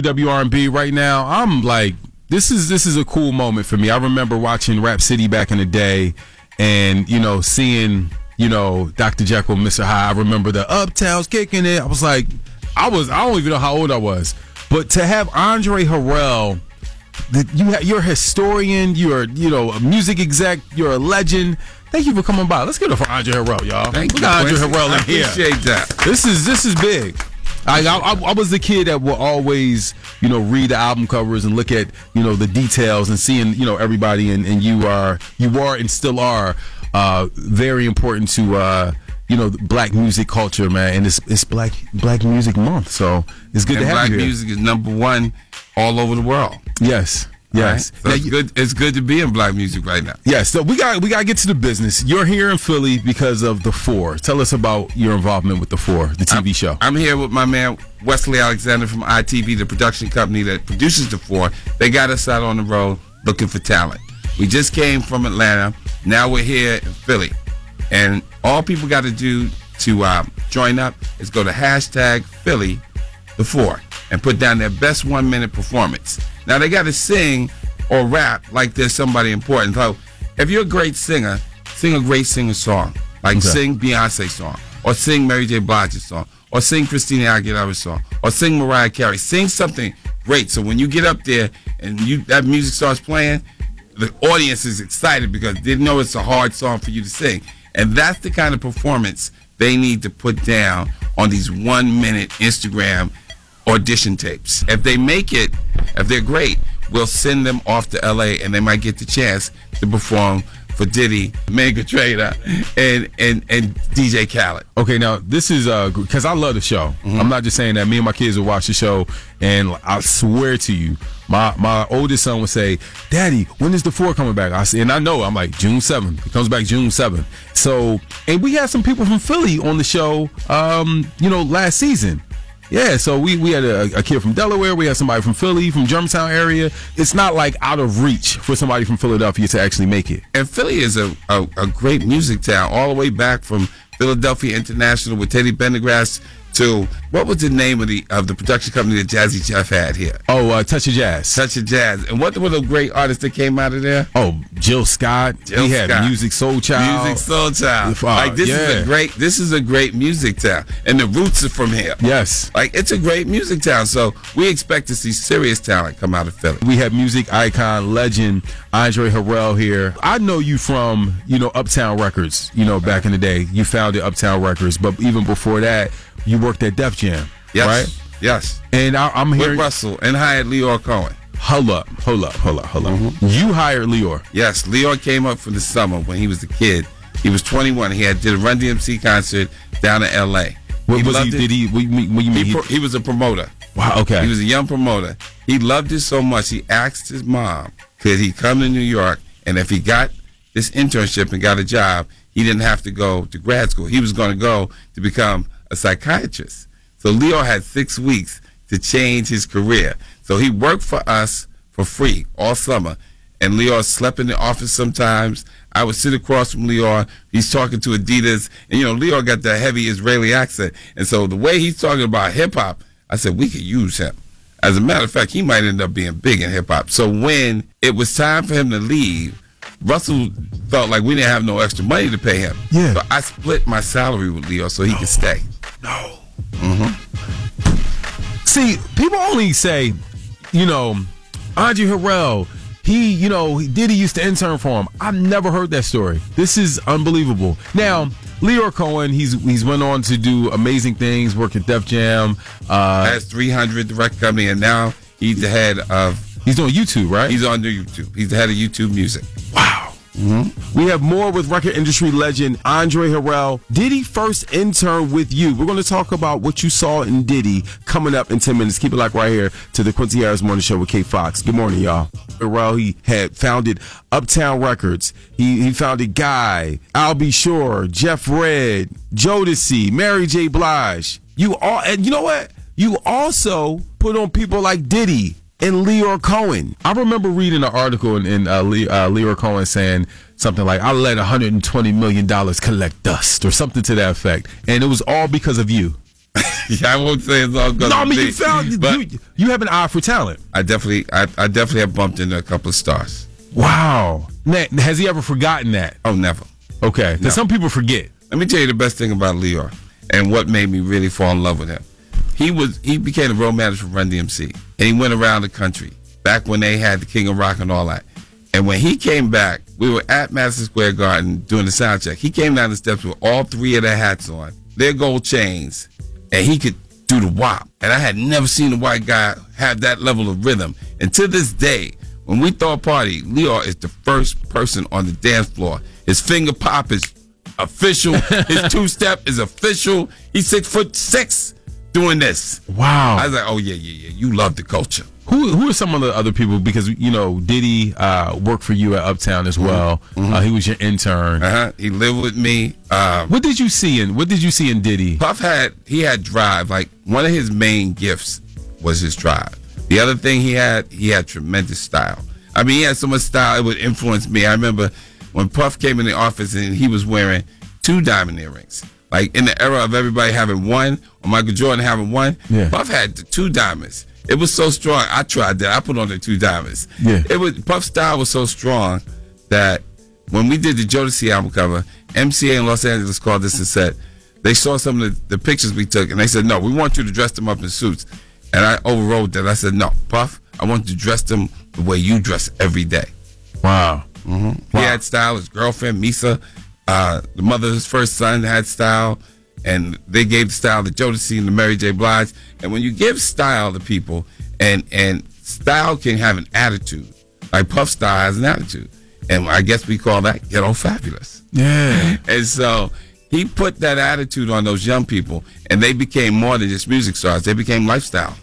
WRB right now. I'm like, this is this is a cool moment for me. I remember watching Rap City back in the day, and you know, seeing you know Dr. Jekyll, Mr. Hyde. I remember the Uptowns kicking it. I was like, I was I don't even know how old I was, but to have Andre Harrell, that you ha- you're a historian, you're you know a music exec, you're a legend. Thank you for coming by. Let's give it up for Andre Harrell, y'all. Thank we you, Andre. Harrell I in here. appreciate that. This is this is big. I, I I was the kid that will always you know read the album covers and look at you know the details and seeing you know everybody and, and you are you are and still are uh, very important to uh, you know black music culture man and it's it's black black music month so it's good And to have black you here. music is number one all over the world. yes yes Right? So Now, it's good. It's good to be in black music right now. yes so we got we got to get to the business you're here in Philly because of the four tell us about your involvement with the four the TV show I'm here with my man Wesley Alexander from ITV, the production company that produces the four. They got us out on the road looking for talent. We just came from Atlanta. Now we're here in Philly, and all people got to do to uh, join up is go to hashtag Philly the four and put down their best one minute performance. Now they got to sing or rap like there's somebody important. So if you're a great singer, sing a great singer song, like Okay. sing Beyonce song, or sing Mary J. Blige's song, or sing Christina Aguilera's song, or sing Mariah Carey. Sing something great. So when you get up there and you that music starts playing, the audience is excited because they know it's a hard song for you to sing. And that's the kind of performance they need to put down on these one minute Instagram audition tapes. If they make it, if they're great, we'll send them off to LA and they might get the chance to perform for Diddy, Meghan Trainor, and and and DJ Khaled. Okay, now this is uh because I love the show. I'm not just saying that. Me and my kids will watch the show, and I swear to you, my my oldest son would say, "Daddy, when is the four coming back?" I say, and I know I'm like June seventh. It comes back June seventh. So, and we had some people from Philly on the show, um, you know, last season. Yeah, so we, we had a, a kid from Delaware. We had somebody from Philly, from Germantown area. It's not like out of reach for somebody from Philadelphia to actually make it. And Philly is a, a, a great music town, all the way back from Philadelphia International with Teddy Pendergrass to what was the name of the of the production company that Jazzy Jeff had here? Oh, uh, Touch of Jazz. Touch of jazz. And what were the great artists that came out of there? Oh, Jill Scott. Jill we had Scott. Musiq Soulchild. Music Soul Child. Uh, like this is a great this is a great music town. And the roots are from here. Yes. Like it's a great music town. So we expect to see serious talent come out of Philly. We have music icon, legend, Andre Harrell here. I know you from, you know, Uptown Records, you know, back in the day. You founded Uptown Records, but even before that, you worked at Def Jam, Yes. right? Yes. And I, I'm here. With Russell and hired Lyor Cohen. hold up, hold up, hold up, hold up. Mm-hmm. You hired Lyor. Yes, Lyor came up for the summer when he was a kid. He was 21. He had did a Run DMC concert down in L.A. What was he? it. Did he? What you mean? What you mean He, he- pro- he was a promoter. wow. Okay. He was a young promoter. He loved it so much. He asked his mom could he come to New York, and if he got this internship and got a job, he didn't have to go to grad school. He was going to go to become a psychiatrist. So Lyor had six weeks to change his career. So he worked for us for free all summer. And Lyor slept in the office sometimes. I would sit across from Lyor. He's talking to Adidas. And, you know, Lyor got that heavy Israeli accent. And so the way he's talking about hip hop, I said, we could use him. As a matter of fact, he might end up being big in hip hop. So when it was time for him to leave, Russell felt like we didn't have no extra money to pay him. Yeah. So I split my salary with Lyor so he could stay. No. See, people only say, you know, Andre Harrell, he, you know, did he- used to intern for him. I've never heard that story. This is unbelievable. Now, Lyor Cohen, he's he's went on to do amazing things, work at Def Jam. Uh, Has 300 the record company, and now he's the head of. he's doing YouTube, right? He's on YouTube. He's the head of YouTube Music. Wow. Mm-hmm. We have more with record industry legend Andre Harrell. Diddy first intern with you. We're going to talk about what you saw in Diddy coming up in 10 minutes. Keep it like right here to the Quincy Harris Morning Show with Kate Fox. Good morning, y'all. Harrell, he had founded Uptown Records. He, he founded Guy, Al B. Sure, Jeff Redd, Jodeci, Mary J. Blige. You all, and you know what? You also put on people like Diddy and Lyor Cohen. I remember reading an article in, in uh, Le, uh, Lyor Cohen saying something like, "I let 120 million dollars collect dust" or something to that effect, and it was all because of you. yeah, I won't say it's all good. No, I mean you found but you, you have an eye for talent. I definitely, I, I definitely have bumped into a couple of stars. Wow. Now, has he ever forgotten that? Oh, never. Okay, because No. some people forget. Let me tell you the best thing about Lyor and what made me really fall in love with him. He was he became a road manager for Run DMC, and he went around the country back when they had the King of Rock and all that. And when he came back, we were at Madison Square Garden doing the sound check. He came down the steps with all three of their hats on, their gold chains, and he could do the wop. And I had never seen a white guy have that level of rhythm. And to this day, when we throw a party, Lyor is the first person on the dance floor. His finger pop is official. His two step is official. He's six foot six doing this. Wow. I was like, oh yeah, yeah, yeah. You love the culture. Who who are some of the other people? Because you know Diddy uh, worked for you at Uptown as well. Uh, he was your intern. Uh-huh. He lived with me. Um, What did you see in What did you see in Diddy? Puff had he had drive. Like one of his main gifts was his drive. The other thing he had, he had tremendous style. I mean, he had so much style it would influence me. I remember when Puff came in the office and he was wearing two diamond earrings. Like in the era of everybody having one or Michael Jordan having one, Yeah. Puff had two diamonds. It was so strong. I tried that. I put on the two diamonds. Yeah. It was Puff's style was so strong that when we did the Jodeci album cover, MCA in Los Angeles called us and said they saw some of the, the pictures we took and they said, no, we want you to dress them up in suits. And I overrode that. I said, no, Puff, I want you to dress them the way you dress every day. Wow. Mm-hmm. He had style. His girlfriend, Misa, uh, the mother's first son, had style. And they gave the style to Jodeci and to Mary J. Blige. And when you give style to people, and and style can have an attitude, like Puff style has an attitude. And I guess we call that ghetto fabulous. Yeah. And so he put that attitude on those young people, and they became more than just music stars. They became lifestyle.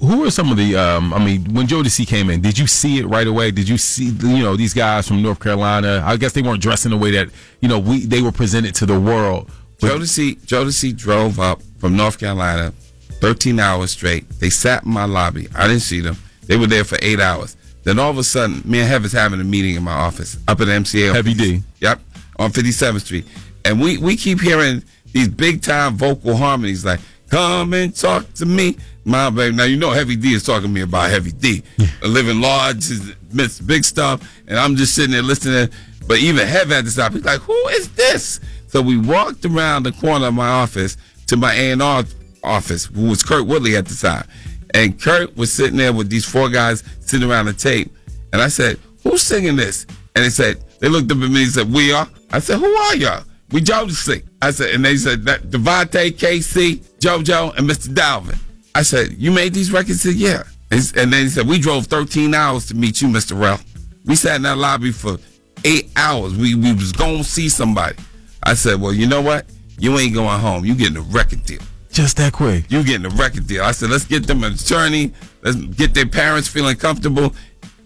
Who are some of the? Um, I mean, when Jodeci came in, did you see it right away? Did you see you know these guys from North Carolina? I guess they weren't dressed in the way that you know we they were presented to the world. But- Jodeci, Jodeci drove up from North Carolina, 13 hours straight. They sat in my lobby. I didn't see them. They were there for eight hours. Then all of a sudden, me and Heaven's having a meeting in my office up at MCA. Heavy D. Yep, on 57th Street. And we, we keep hearing these big time vocal harmonies like, come and talk to me, my baby. Now, you know Heavy D is talking to me about Heavy D. Living large, is miss big stuff. And I'm just sitting there listening. But even Heaven had to stop. He's like, who is this? So we walked around the corner of my office to my A&R office, who was Kurt Woodley at the time. And Kurt was sitting there with these four guys sitting around the tape. And I said, who's singing this? And they said, they looked up at me and said, we are. I said, who are y'all? We Jodeci. I said, and they said, that DeVante, KC, JoJo, and Mr. Dalvin. I said, you made these records? He said, yeah. And and then he said, we drove 13 hours to meet you, Mr. Ralph. We sat in that lobby for eight hours. We, we was going to see somebody. I said, well, you know what? You ain't going home. You getting a record deal Just that quick. you getting a record deal. I said, let's get them an attorney. Let's get their parents feeling comfortable.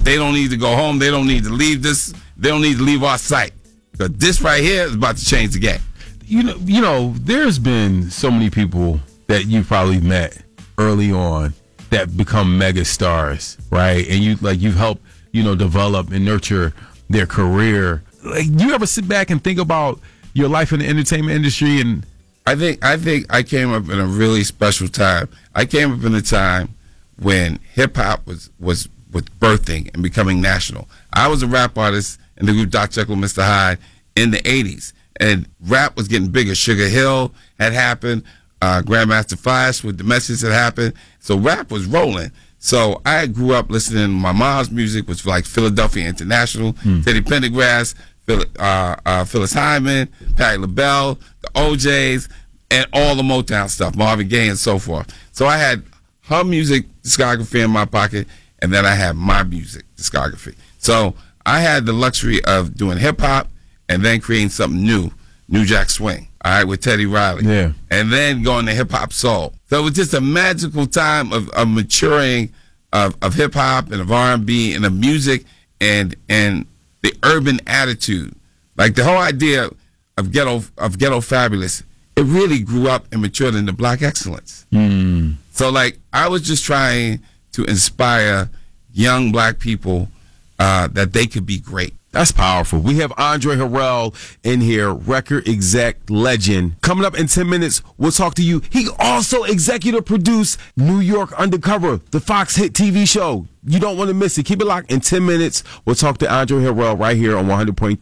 They don't need to go home. They don't need to leave this. They don't need to leave our site. Because this right here is about to change the game. You know, you know, there's been so many people that you probably met early on that become mega stars, right? And you like you've helped, you know, develop and nurture their career. Like, do you ever sit back and think about your life in the entertainment industry and I think I think I came up in a really special time. I came up in a time when hip hop was was was birthing and becoming national. I was a rap artist in the group Doc Jekyll, Mr. Hyde in the '80s, and rap was getting bigger. Sugar Hill had happened. Uh, Grandmaster Flash with the message that happened. So rap was rolling. So I grew up listening to my mom's music, which was like Philadelphia International, Teddy Pendergrass, Phil, uh, uh, Phyllis Hyman, Patti LaBelle, the O'Jays, and all the Motown stuff, Marvin Gaye and so forth. So I had her music discography in my pocket, and then I had my music discography. So I had the luxury of doing hip hop and then creating something new, New Jack Swing, all right, with Teddy Riley. Yeah. And then going to hip hop soul. So it was just a magical time of, of maturing of, of hip hop and of R and B and of music and and the urban attitude. Like the whole idea of ghetto of ghetto fabulous, it really grew up and matured into black excellence. So like I was just trying to inspire young black people uh, that they could be great. That's powerful. We have Andre Harrell in here, record exec legend. Coming up in 10 minutes, we'll talk to you. He also executive produced New York Undercover, the Fox hit TV show. You don't want to miss it. Keep it locked. In 10 minutes, we'll talk to Andre Harrell right here on 100.3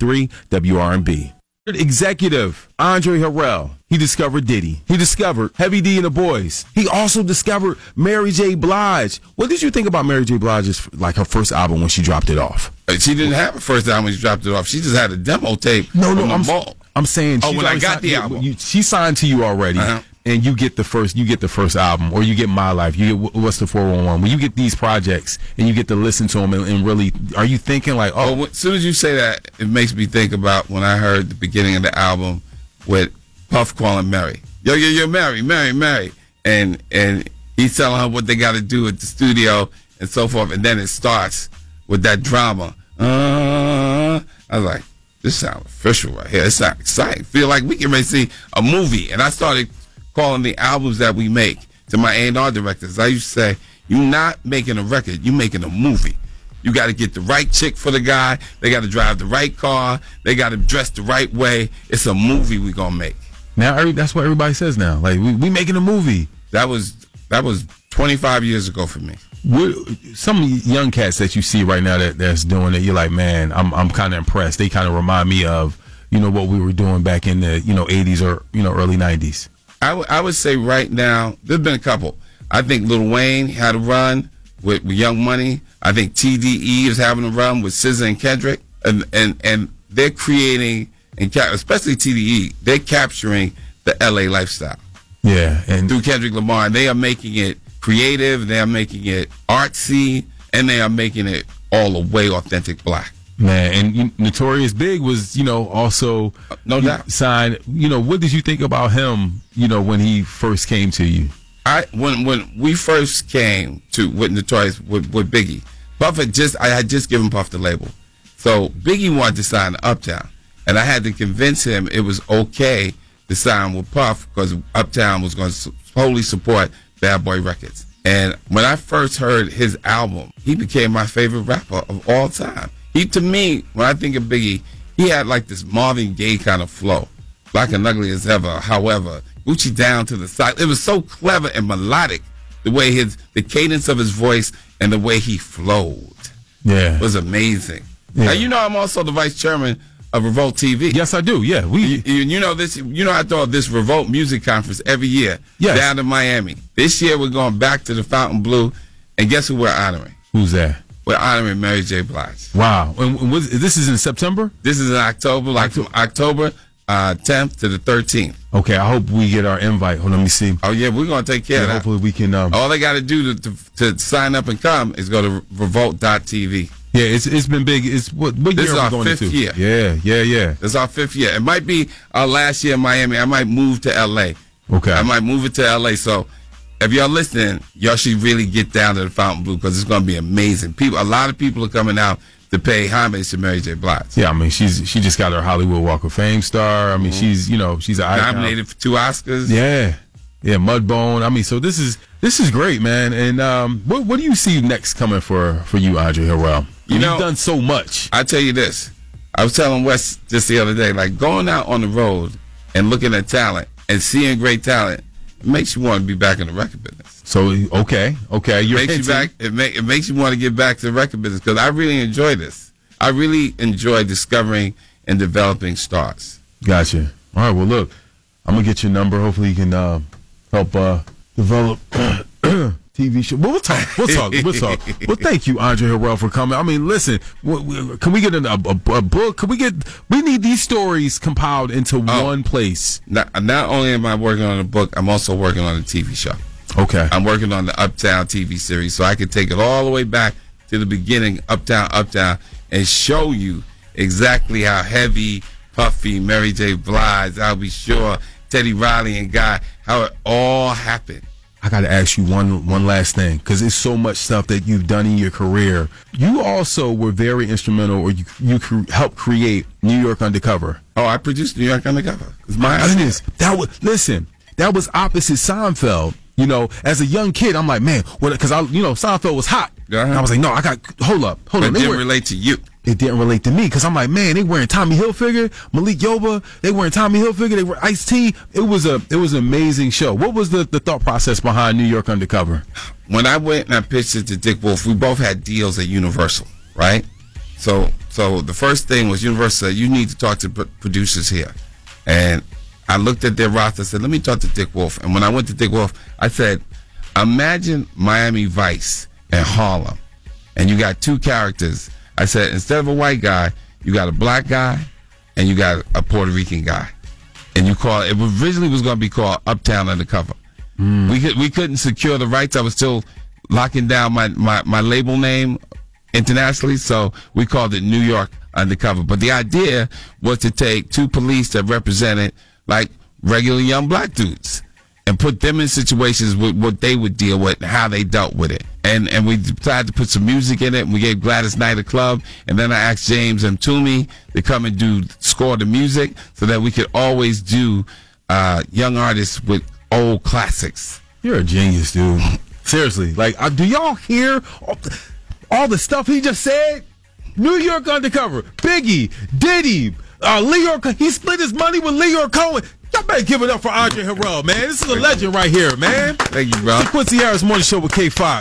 WRNB. Executive Andre Harrell. He discovered Diddy. He discovered Heavy D and the Boys. He also discovered Mary J. Blige. What did you think about Mary J. Blige's like her first album when she dropped it off? She didn't have a first album when she dropped it off. She just had a demo tape. No, no, I'm. I'm saying. Oh, when I got signed- the you- album. you- she signed to you already. Uh-huh. And you get the first, you get the first album, or you get My Life. You get what's the four one one. When you get these projects and you get to listen to them, and, and really, are you thinking like, oh, Well, as soon as you say that, it makes me think about when I heard the beginning of the album with Puff calling Mary. Yo, yo, yo, Mary, Mary, Mary. And and he's telling her what they got to do at the studio and so forth. And then it starts with that drama. Uh, I was like, this sounds official right here. It sounds exciting. Feel like we can see a movie. And I started calling the albums that we make to my A&R directors. I used to say, you're not making a record, you're making a movie. You got to get the right chick for the guy. They got to drive the right car. They got to dress the right way. It's a movie we gonna make. now every, that's what everybody says now. Like we, we making a movie. That was that was 25 years ago for me. Some young cats that you see right now that that's doing it, you're like, man, I'm I'm kind of impressed. They kind of remind me of, you know, what we were doing back in the you know 80s or you know early 90s. I would- I would say right now there's been a couple. I think Lil Wayne had a run with, with Young Money. I think TDE is having a run with SZA and Kendrick, and and and they're creating and ca- especially TDE, they're capturing the LA lifestyle. Yeah, and through Kendrick Lamar. They are making it creative, they are making it artsy, and they are making it all the way authentic black. Man, and you- Notorious Big was, you know, also no doubt. signed. You know, what did you think about him? You know, when he first came to you. I when when we first came to with Notorious with, with Biggie, Puff had just I had just given Puff the label, so Biggie wanted to sign Uptown, and I had to convince him it was okay to sign with Puff because Uptown was going to totally support Bad Boy Records. And when I first heard his album, he became my favorite rapper of all time. He to me, when I think of Biggie, he had like this Marvin Gaye kind of flow black and ugly as ever. However, Gucci down to the side. It was so clever and melodic, the way his, the cadence of his voice and the way he flowed Yeah. was amazing. Yeah. Now you know I'm also the vice chairman of Revolt TV. Yes, I do. Yeah, we. You, you know this. You know I throw this Revolt Music Conference every year Yes. down in Miami. This year we're going back to the Fontainebleau, and guess who we're honoring? Who's that? We're and Mary J. Blige. Wow. And, was, this is in September. This is in October, like from October uh, 10th to the 13th. Okay, I hope we get our invite. Hold on, let me see. Oh yeah, we're gonna take care Yeah, of that. hopefully we can. Um, All they got to do to, to to sign up and come is go to revolt.tv. yeah, it's it's been big. It's what what This year is our going fifth into? year. Yeah, yeah, yeah. It's our fifth year. It might be our last year in Miami. I might move to LA. Okay. I might move it to LA. So if y'all listening, y'all should really get down to the Fontainebleau because it's gonna be amazing. People, a lot of people are coming out to pay homage to Mary J. Blige. Yeah, I mean, she's she just got her Hollywood Walk of Fame star. I mean, she's you know she's an icon. Mm-hmm. Nominated for two Oscars. Yeah, yeah, Mudbound. I mean, so this is this is great, man. And um, what what do you see next coming for for you, Andre Harrell? You You've know- done so much. I tell you this. I was telling Wes just the other day, like going out on the road and looking at talent and seeing great talent makes you want to be back in the record business. So okay, okay, you're makes you back. It, make, it makes you want to get back to the record business because I really enjoy this. I really enjoy discovering and developing stars. Gotcha. All right. Well, look, I'm gonna get your number. Hopefully, you can uh, help uh, develop TV show. Well, we'll talk. We'll talk. We'll talk. Well, thank you, Andre Harrell, for coming. I mean, listen. Can we get a, a, a book? Can we get? We need these stories compiled into Oh. one place. Not, not only am I working on a book, I'm also working on a TV show. Okay. I'm working on the Uptown TV series, so I can take it all the way back to the beginning, Uptown, Uptown, and show you exactly how heavy, puffy Mary J. Blige, Al B. Sure, Teddy Riley and Guy, how it all happened. I got to ask you one one last thing because it's so much stuff that you've done in your career. You also were very instrumental, or you you cr- helped create New York Undercover. Oh, I produced New York Undercover. It's my. Goodness, that was listen. That was opposite Seinfeld. You know, as a young kid, I'm like, man, what? Because I, you know, Seinfeld was hot. Uh-huh. I was like, no, I got hold up, hold But on. it They didn't were, relate to you. It didn't relate to me because I'm like, man, they wearing Tommy Hilfiger, Malik Yoba, they wearing Tommy Hilfiger, they were Ice T. It was a it was an amazing show. What was the, the thought process behind New York Undercover? When I went and I pitched it to Dick Wolf, we both had deals at Universal, right? So so the first thing was Universal said, you need to talk to producers here. And I looked at their roster said, let me talk to Dick Wolf. And when I went to Dick Wolf, I said, imagine Miami Vice and Harlem. And you got two characters. I said, instead of a white guy, you got a black guy and you got a Puerto Rican guy. And you call it originally was going to be called Uptown Undercover. Hmm. We could we couldn't secure the rights. I was still locking down my, my, my label name internationally, so we called it New York Undercover. But the idea was to take two police that represented like regular young black dudes and put them in situations with what they would deal with and how they dealt with it. And and we decided to put some music in it. And we gave Gladys Knight a club, and then I asked James Mtume to come and do score the music so that we could always do uh, young artists with old classics. You're a genius, dude. Seriously, like, uh, do y'all hear all the, all the stuff he just said? New York Undercover, Biggie, Diddy, uh, Lyor. He split his money with Lyor Cohen. Y'all better give it up for Andre Harrell, man. This is a legend right here, man. Thank you, bro. Quincy Harris Morning Show with K5.